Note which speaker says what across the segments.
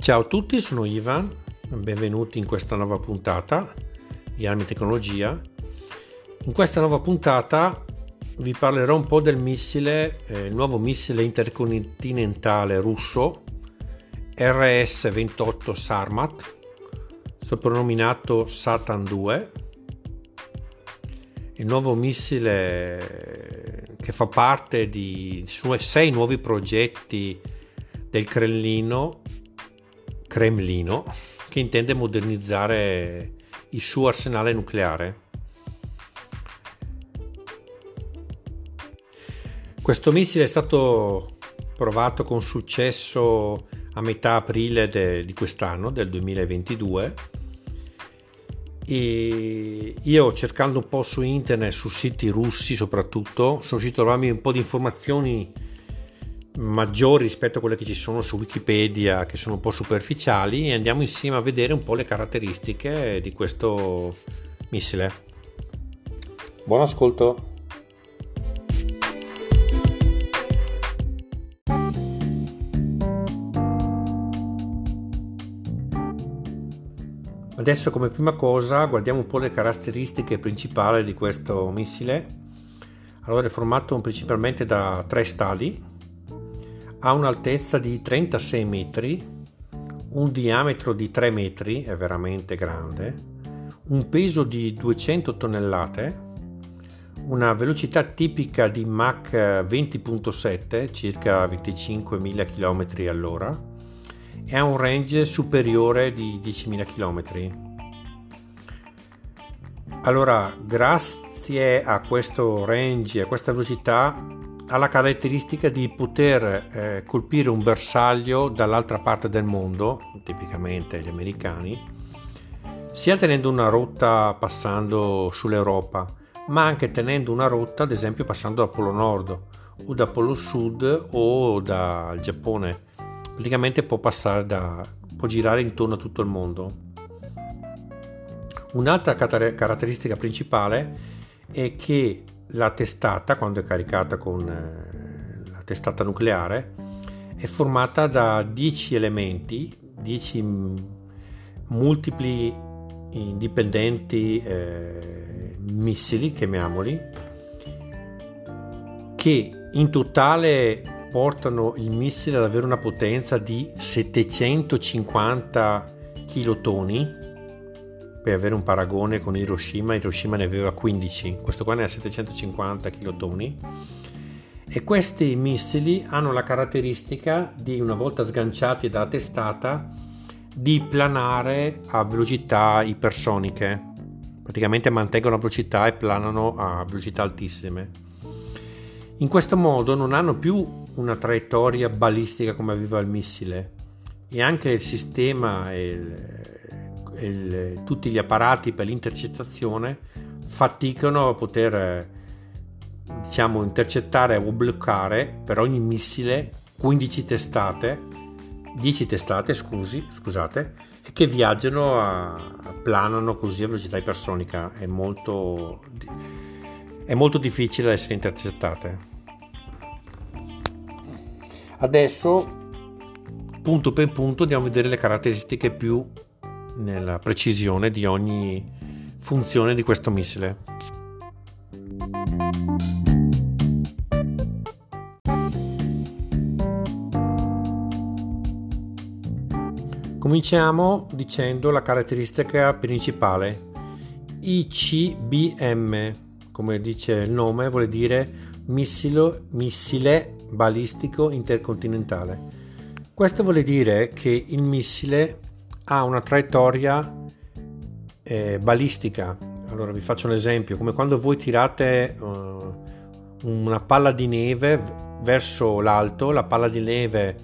Speaker 1: Ciao a tutti, sono Ivan, benvenuti in questa nuova puntata di Armi Tecnologia. In questa nuova puntata vi parlerò un po' del missile, eh, il nuovo missile intercontinentale russo RS-28 Sarmat, soprannominato Satan 2, il nuovo missile che fa parte di sei nuovi progetti del Cremlino, Cremlino che intende modernizzare il suo arsenale nucleare. Questo missile è stato provato con successo a metà aprile de, di quest'anno, del 2022. E io cercando un po' su internet, su siti russi soprattutto, sono riuscito a trovarmi un po' di informazioni maggiori rispetto a quelle che ci sono su Wikipedia, che sono un po' superficiali, e andiamo insieme a vedere un po' le caratteristiche di questo missile. Buon ascolto! Adesso come prima cosa guardiamo un po' le caratteristiche principali di questo missile. Allora è formato principalmente da tre stadi, ha un'altezza di 36 metri, un diametro di 3 metri, è veramente grande, un peso di 200 tonnellate, una velocità tipica di Mach 20.7, circa 25.000 km all'ora, e ha un range superiore di 10.000 km. Allora, grazie a questo range, a questa velocità, ha la caratteristica di poter eh, colpire un bersaglio dall'altra parte del mondo, tipicamente gli americani, sia tenendo una rotta passando sull'Europa, ma anche tenendo una rotta, ad esempio, passando dal Polo Nord o dal Polo Sud o dal Giappone praticamente può passare da può girare intorno a tutto il mondo. Un'altra caratteristica principale è che la testata, quando è caricata con eh, la testata nucleare, è formata da 10 elementi, 10 multipli indipendenti eh, missili, chiamiamoli, che in totale portano il missile ad avere una potenza di 750 kilotoni per avere un paragone con Hiroshima Hiroshima ne aveva 15 questo qua ne ha 750 kilotoni e questi missili hanno la caratteristica di una volta sganciati dalla testata di planare a velocità ipersoniche. Praticamente mantengono la velocità e planano a velocità altissime. In questo modo non hanno più una traiettoria balistica come aveva il missile. E anche il sistema e, il, tutti gli apparati per l'intercettazione faticano a poter diciamo intercettare o bloccare per ogni missile 15 testate 10 testate scusi, scusate e che viaggiano a, planano così a velocità ipersonica. È molto è molto difficile essere intercettate. Adesso, punto per punto, andiamo a vedere le caratteristiche più nella precisione di ogni funzione di questo missile. Cominciamo dicendo la caratteristica principale. ICBM, come dice il nome, vuol dire missile, missile balistico intercontinentale. Questo vuol dire che il missile ha una traiettoria eh, balistica. Allora vi faccio un esempio, come quando voi tirate uh, una palla di neve verso l'alto, la palla di neve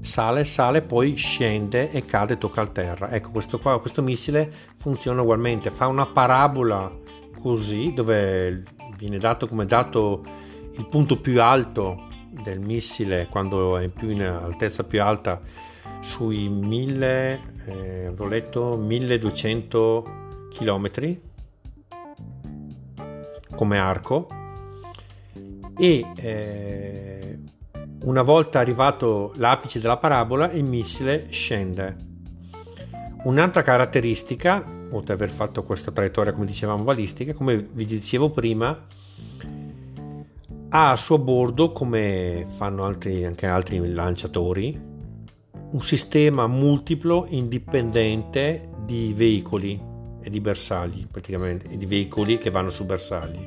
Speaker 1: sale, sale, poi scende e cade tocca a terra. Ecco, questo, qua, questo missile funziona ugualmente, fa una parabola così, dove viene dato come dato il punto più alto del missile quando è più in altezza più alta sui 1000 eh, avevo letto 1200 km come arco e eh, Una volta arrivato l'apice della parabola, il missile scende. Un'altra caratteristica, oltre ad aver fatto questa traiettoria, come dicevamo, balistica, come vi dicevo prima, ha a suo bordo, come fanno altri, anche altri lanciatori, un sistema multiplo indipendente di veicoli e di bersagli, praticamente, di veicoli che vanno su bersagli.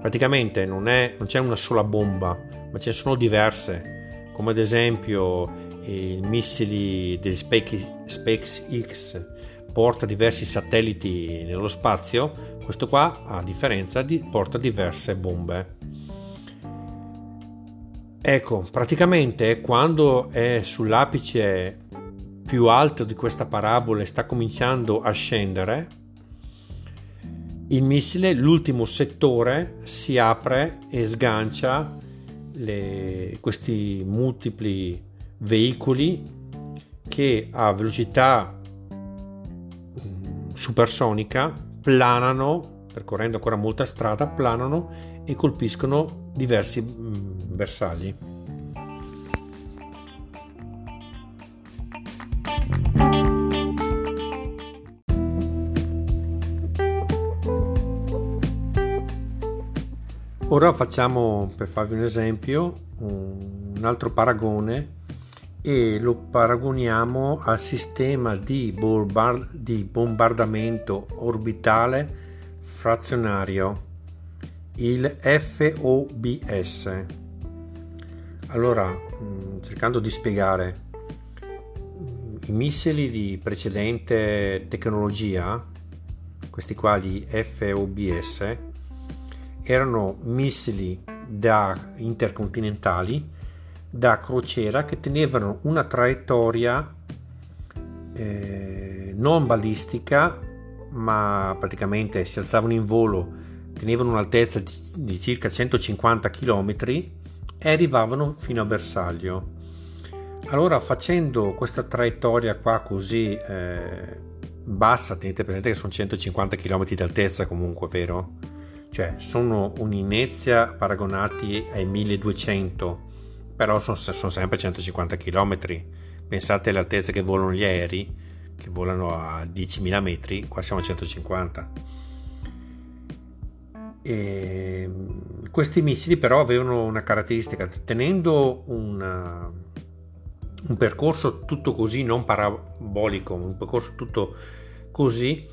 Speaker 1: Praticamente non, è, non c'è una sola bomba, ma ce ne sono diverse, come ad esempio i missili del SpaceX porta diversi satelliti nello spazio, questo qua a differenza di, porta diverse bombe. Ecco, praticamente quando è sull'apice più alto di questa parabola e sta cominciando a scendere, il missile, l'ultimo settore, si apre e sgancia le, questi multipli veicoli che a velocità mm, supersonica planano, percorrendo ancora molta strada, planano e colpiscono diversi mm, bersagli. Ora facciamo, per farvi un esempio, un altro paragone e lo paragoniamo al sistema di, bombardamento orbitale frazionario, il FOBS. Allora, mm, cercando di spiegare, mm, i missili di precedente tecnologia, questi qua di FOBS, erano missili da intercontinentali da crociera che tenevano una traiettoria eh, non balistica ma praticamente si alzavano in volo tenevano un'altezza di, di circa 150 km e arrivavano fino a bersaglio allora facendo questa traiettoria qua così eh, bassa tenete presente che sono 150 km di altezza comunque vero cioè sono un'inezia paragonati ai 1200 però sono, sono sempre 150 km. Pensate alle altezze che volano gli aerei, che volano a 10.000 metri, qua siamo a 150. E questi missili però avevano una caratteristica, tenendo una, un percorso tutto così, non parabolico, un percorso tutto così,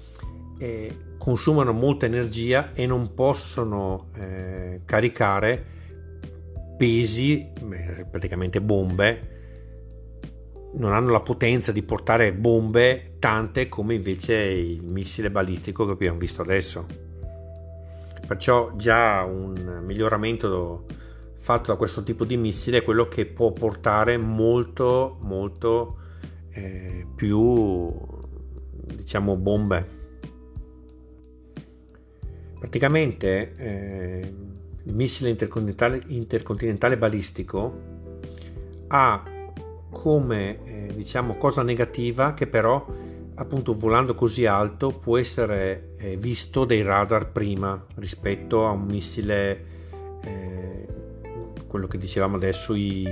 Speaker 1: eh, consumano molta energia e non possono eh, caricare pesi, praticamente bombe, non hanno la potenza di portare bombe tante come invece il missile balistico che abbiamo visto adesso. Perciò già un miglioramento fatto da questo tipo di missile è quello che può portare molto molto eh, più diciamo bombe. Praticamente eh, il missile intercontinentale, intercontinentale balistico ha come eh, diciamo cosa negativa che però appunto volando così alto può essere eh, visto dai radar prima rispetto a un missile eh, quello che dicevamo adesso i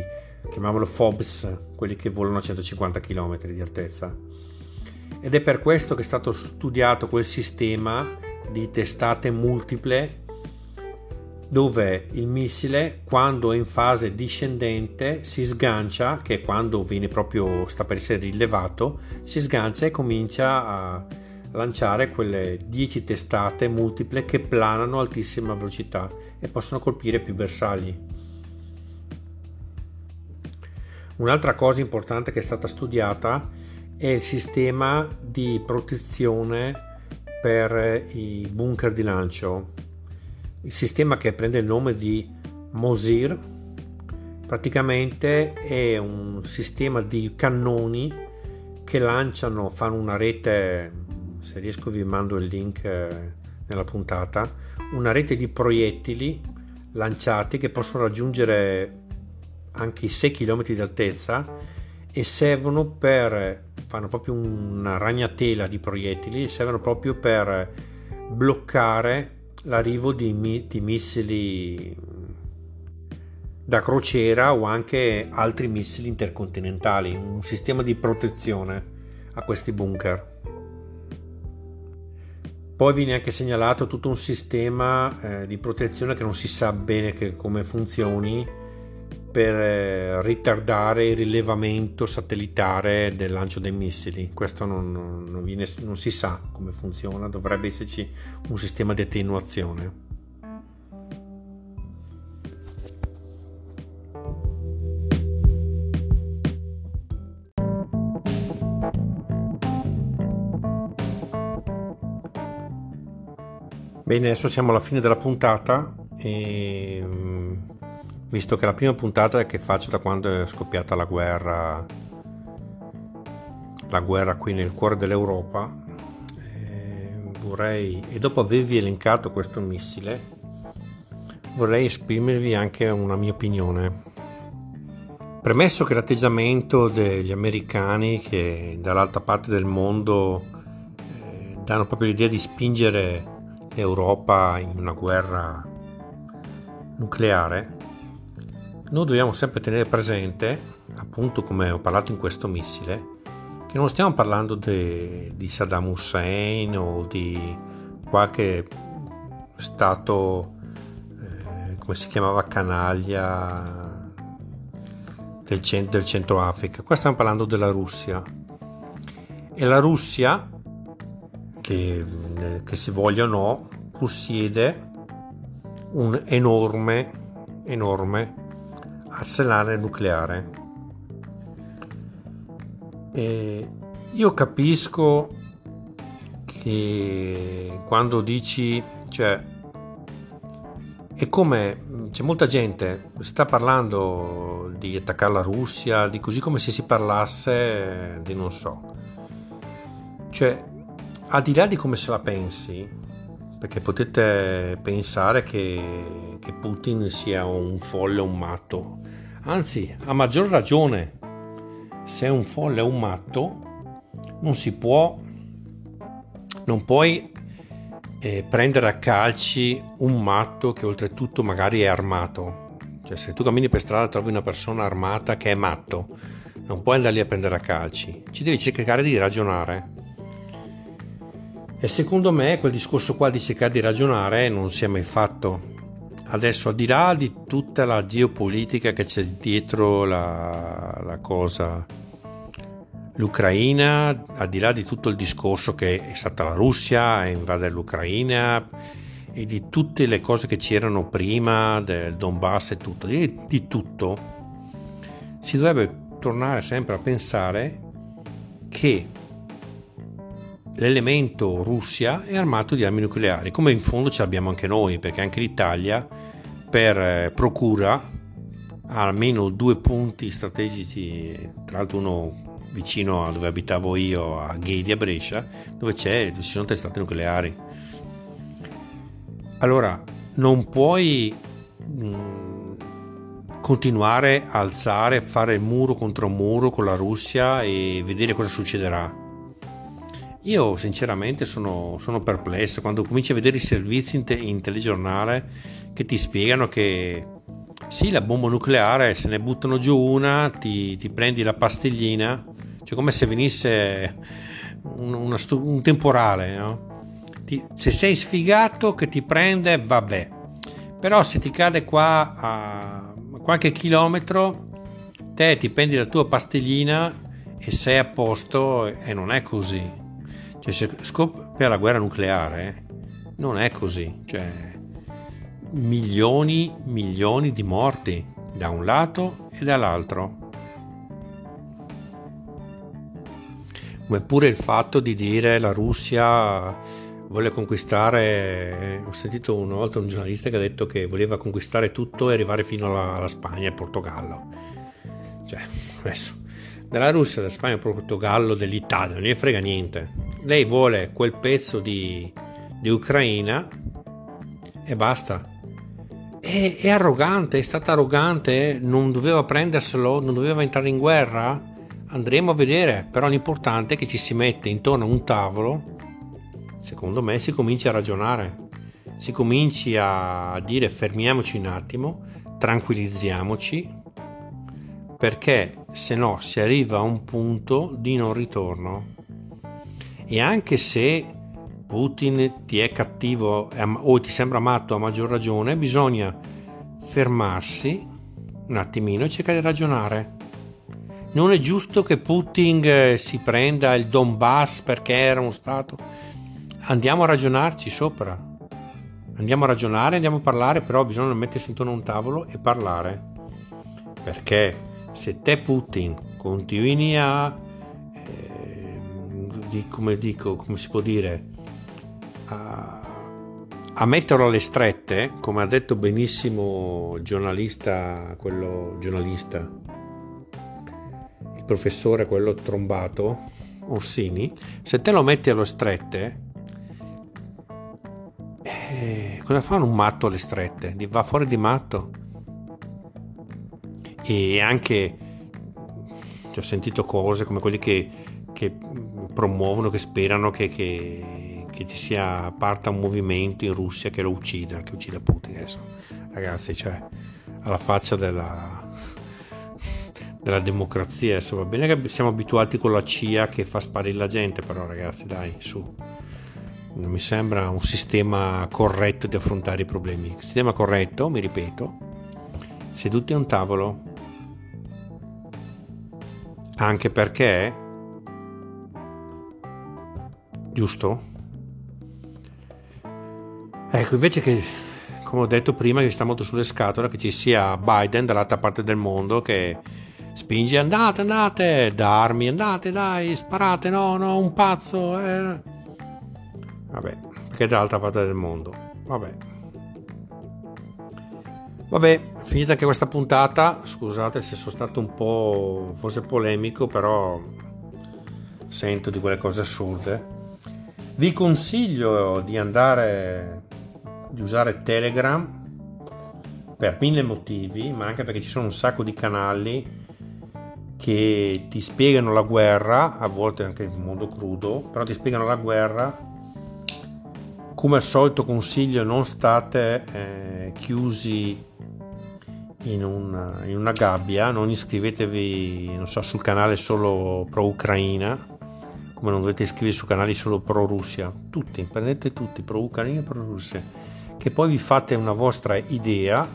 Speaker 1: chiamiamolo FOBS quelli che volano a 150 km di altezza. Ed è per questo che è stato studiato quel sistema di testate multiple dove il missile quando è in fase discendente si sgancia, che è quando viene proprio sta per essere rilevato, si sgancia e comincia a lanciare quelle 10 testate multiple che planano a altissima velocità e possono colpire più bersagli. Un'altra cosa importante che è stata studiata è il sistema di protezione per i bunker di lancio il sistema che prende il nome di Mosir praticamente è un sistema di cannoni che lanciano, fanno una rete, se riesco vi mando il link eh, nella puntata, una rete di proiettili lanciati che possono raggiungere anche i 6 km di altezza e servono per, fanno proprio una ragnatela di proiettili, servono proprio per bloccare l'arrivo di, di missili da crociera o anche altri missili intercontinentali, un sistema di protezione a questi bunker. Poi viene anche segnalato tutto un sistema eh, di protezione che non si sa bene che, come funzioni per eh, ritardare il rilevamento satellitare del lancio dei missili. Questo non, non, viene, non si sa come funziona, dovrebbe esserci un sistema di attenuazione. Bene, adesso siamo alla fine della puntata e mm, visto che la prima puntata che faccio da quando è scoppiata la guerra la guerra qui nel cuore dell'Europa eh, vorrei e dopo avervi elencato questo missile vorrei esprimervi anche una mia opinione. Premesso che l'atteggiamento degli americani che dall'altra parte del mondo eh, danno proprio l'idea di spingere l'Europa in una guerra nucleare, noi dobbiamo sempre tenere presente, appunto come ho parlato in questo missile, che non stiamo parlando de, di Saddam Hussein o di qualche stato, eh, come si chiamava, canaglia del, cent- del centro Africa. Qua stiamo parlando della Russia. E la Russia che, che si voglia o no, possiede un enorme, enorme arsenale nucleare. E io capisco che quando dici, cioè, è come c'è molta gente sta parlando di attaccare la Russia, di così come se si parlasse di non so. Cioè, al di là di come se la pensi, perché potete pensare che, che Putin sia un folle o un matto, anzi, a maggior ragione, se è un folle o un matto, non si può, non puoi eh, prendere a calci un matto che oltretutto magari è armato. Cioè, se tu cammini per strada e trovi una persona armata che è matto, non puoi andare lì a prendere a calci, ci devi cercare di ragionare e secondo me quel discorso qua di cercare di ragionare non si è mai fatto. Adesso al di là di tutta la geopolitica che c'è dietro la, la cosa, l'Ucraina, al di là di tutto il discorso che è stata la Russia a invadere l'Ucraina e di tutte le cose che c'erano prima del Donbass e tutto, di, di tutto, si dovrebbe tornare sempre a pensare che l'elemento Russia è armato di armi nucleari, come in fondo ce l'abbiamo anche noi, perché anche l'Italia per eh, procura ha almeno due punti strategici, tra l'altro uno vicino a dove abitavo io, a Ghedi a Brescia, dove, c'è, ci sono testate nucleari. Allora, non puoi mh, mm, continuare a alzare, fare muro contro muro con la Russia e vedere cosa succederà io sinceramente sono, sono, perplesso quando cominci a vedere i servizi in, te, in, telegiornale che ti spiegano che sì, la bomba nucleare, se ne buttano giù una, ti, ti prendi la pastiglina, cioè come se venisse un, una, un temporale, no? ti, se sei sfigato che ti prende, vabbè. Però se ti cade qua a qualche chilometro, te ti prendi la tua pastiglina e sei a posto e non è così. Cioè, se scoppia la guerra nucleare, non è così. Cioè, milioni, milioni di morti da un lato e dall'altro. Come pure il fatto di dire la Russia vuole conquistare, ho sentito una volta un giornalista che ha detto che voleva conquistare tutto e arrivare fino alla, alla Spagna e al Portogallo. Cioè, adesso, dalla Russia, dalla Spagna al Portogallo, dell'Italia, non gli frega niente lei vuole quel pezzo di, di Ucraina e basta. È, è, arrogante, è stata arrogante, non doveva prenderselo, non doveva entrare in guerra. Andremo a vedere, però l'importante è che ci si mette intorno a un tavolo, secondo me si comincia a ragionare, si cominci a dire fermiamoci un attimo, tranquillizziamoci perché se no si arriva a un punto di non ritorno e anche se Putin ti è cattivo o ti sembra matto a maggior ragione bisogna fermarsi un attimino e cercare di ragionare non è giusto che Putin eh, si prenda il Donbass perché era uno Stato. Andiamo a ragionarci sopra. Andiamo a ragionare, andiamo a parlare, però bisogna mettersi intorno a un tavolo e parlare. Perché se te Putin continui a, eh, come dico, come si può dire, a, a metterlo alle strette, come ha detto benissimo il giornalista, quello giornalista, professore, quello trombato, Orsini, se te lo metti allo strette, eh, cosa fa un matto alle strette? Va fuori di matto. E anche ho sentito cose come quelli che, che promuovono, che sperano che, che, che, ci sia parta un movimento in Russia che lo uccida, che uccida Putin. Adesso, ragazzi, cioè, alla faccia della, della democrazia. Adesso va bene che siamo abituati con la CIA che fa sparire la gente, però ragazzi dai, su. Non mi sembra un sistema corretto di affrontare i problemi. Il sistema corretto, mi ripeto, seduti a un tavolo. Anche perché, giusto? Ecco, invece che, come ho detto prima, che sta molto sulle scatole, che ci sia Biden dall'altra parte del mondo che Spingi, andate, andate, da armi, andate, dai, sparate, no, no, un pazzo. Eh. Vabbè, perché dall'altra parte del mondo. Vabbè. Vabbè, finita anche questa puntata, scusate se sono stato un po' forse polemico, però sento di quelle cose assurde. Vi consiglio di andare, di usare Telegram per mille motivi, ma anche perché ci sono un sacco di canali che ti spiegano la guerra, a volte anche in modo crudo, però ti spiegano la guerra. Come al solito consiglio non state eh, chiusi in una, in una, gabbia, non iscrivetevi non so, sul canale solo pro Ucraina, come non dovete iscrivervi su canali solo pro Russia, tutti, prendete tutti pro Ucraina e pro Russia, che poi vi fate una vostra idea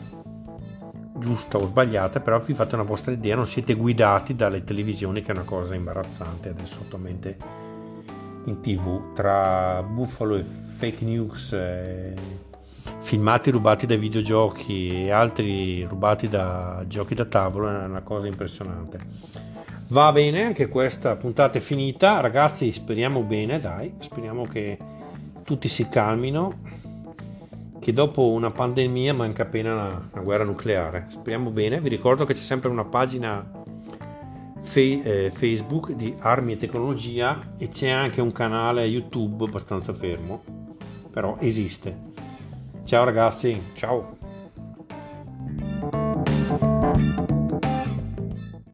Speaker 1: giusta o sbagliata, però vi fate una vostra idea, non siete guidati dalle televisioni, che è una cosa imbarazzante adesso attualmente in tv, tra buffalo e fake news, eh, filmati rubati dai videogiochi e altri rubati da giochi da tavolo, è una cosa impressionante. Va bene, anche questa puntata è finita, ragazzi, speriamo bene, dai, speriamo che tutti si calmino che dopo una pandemia manca appena una, una guerra nucleare. Speriamo bene. Vi ricordo che c'è sempre una pagina fe- eh, Facebook di armi e tecnologia e c'è anche un canale YouTube abbastanza fermo, però esiste. Ciao ragazzi, ciao.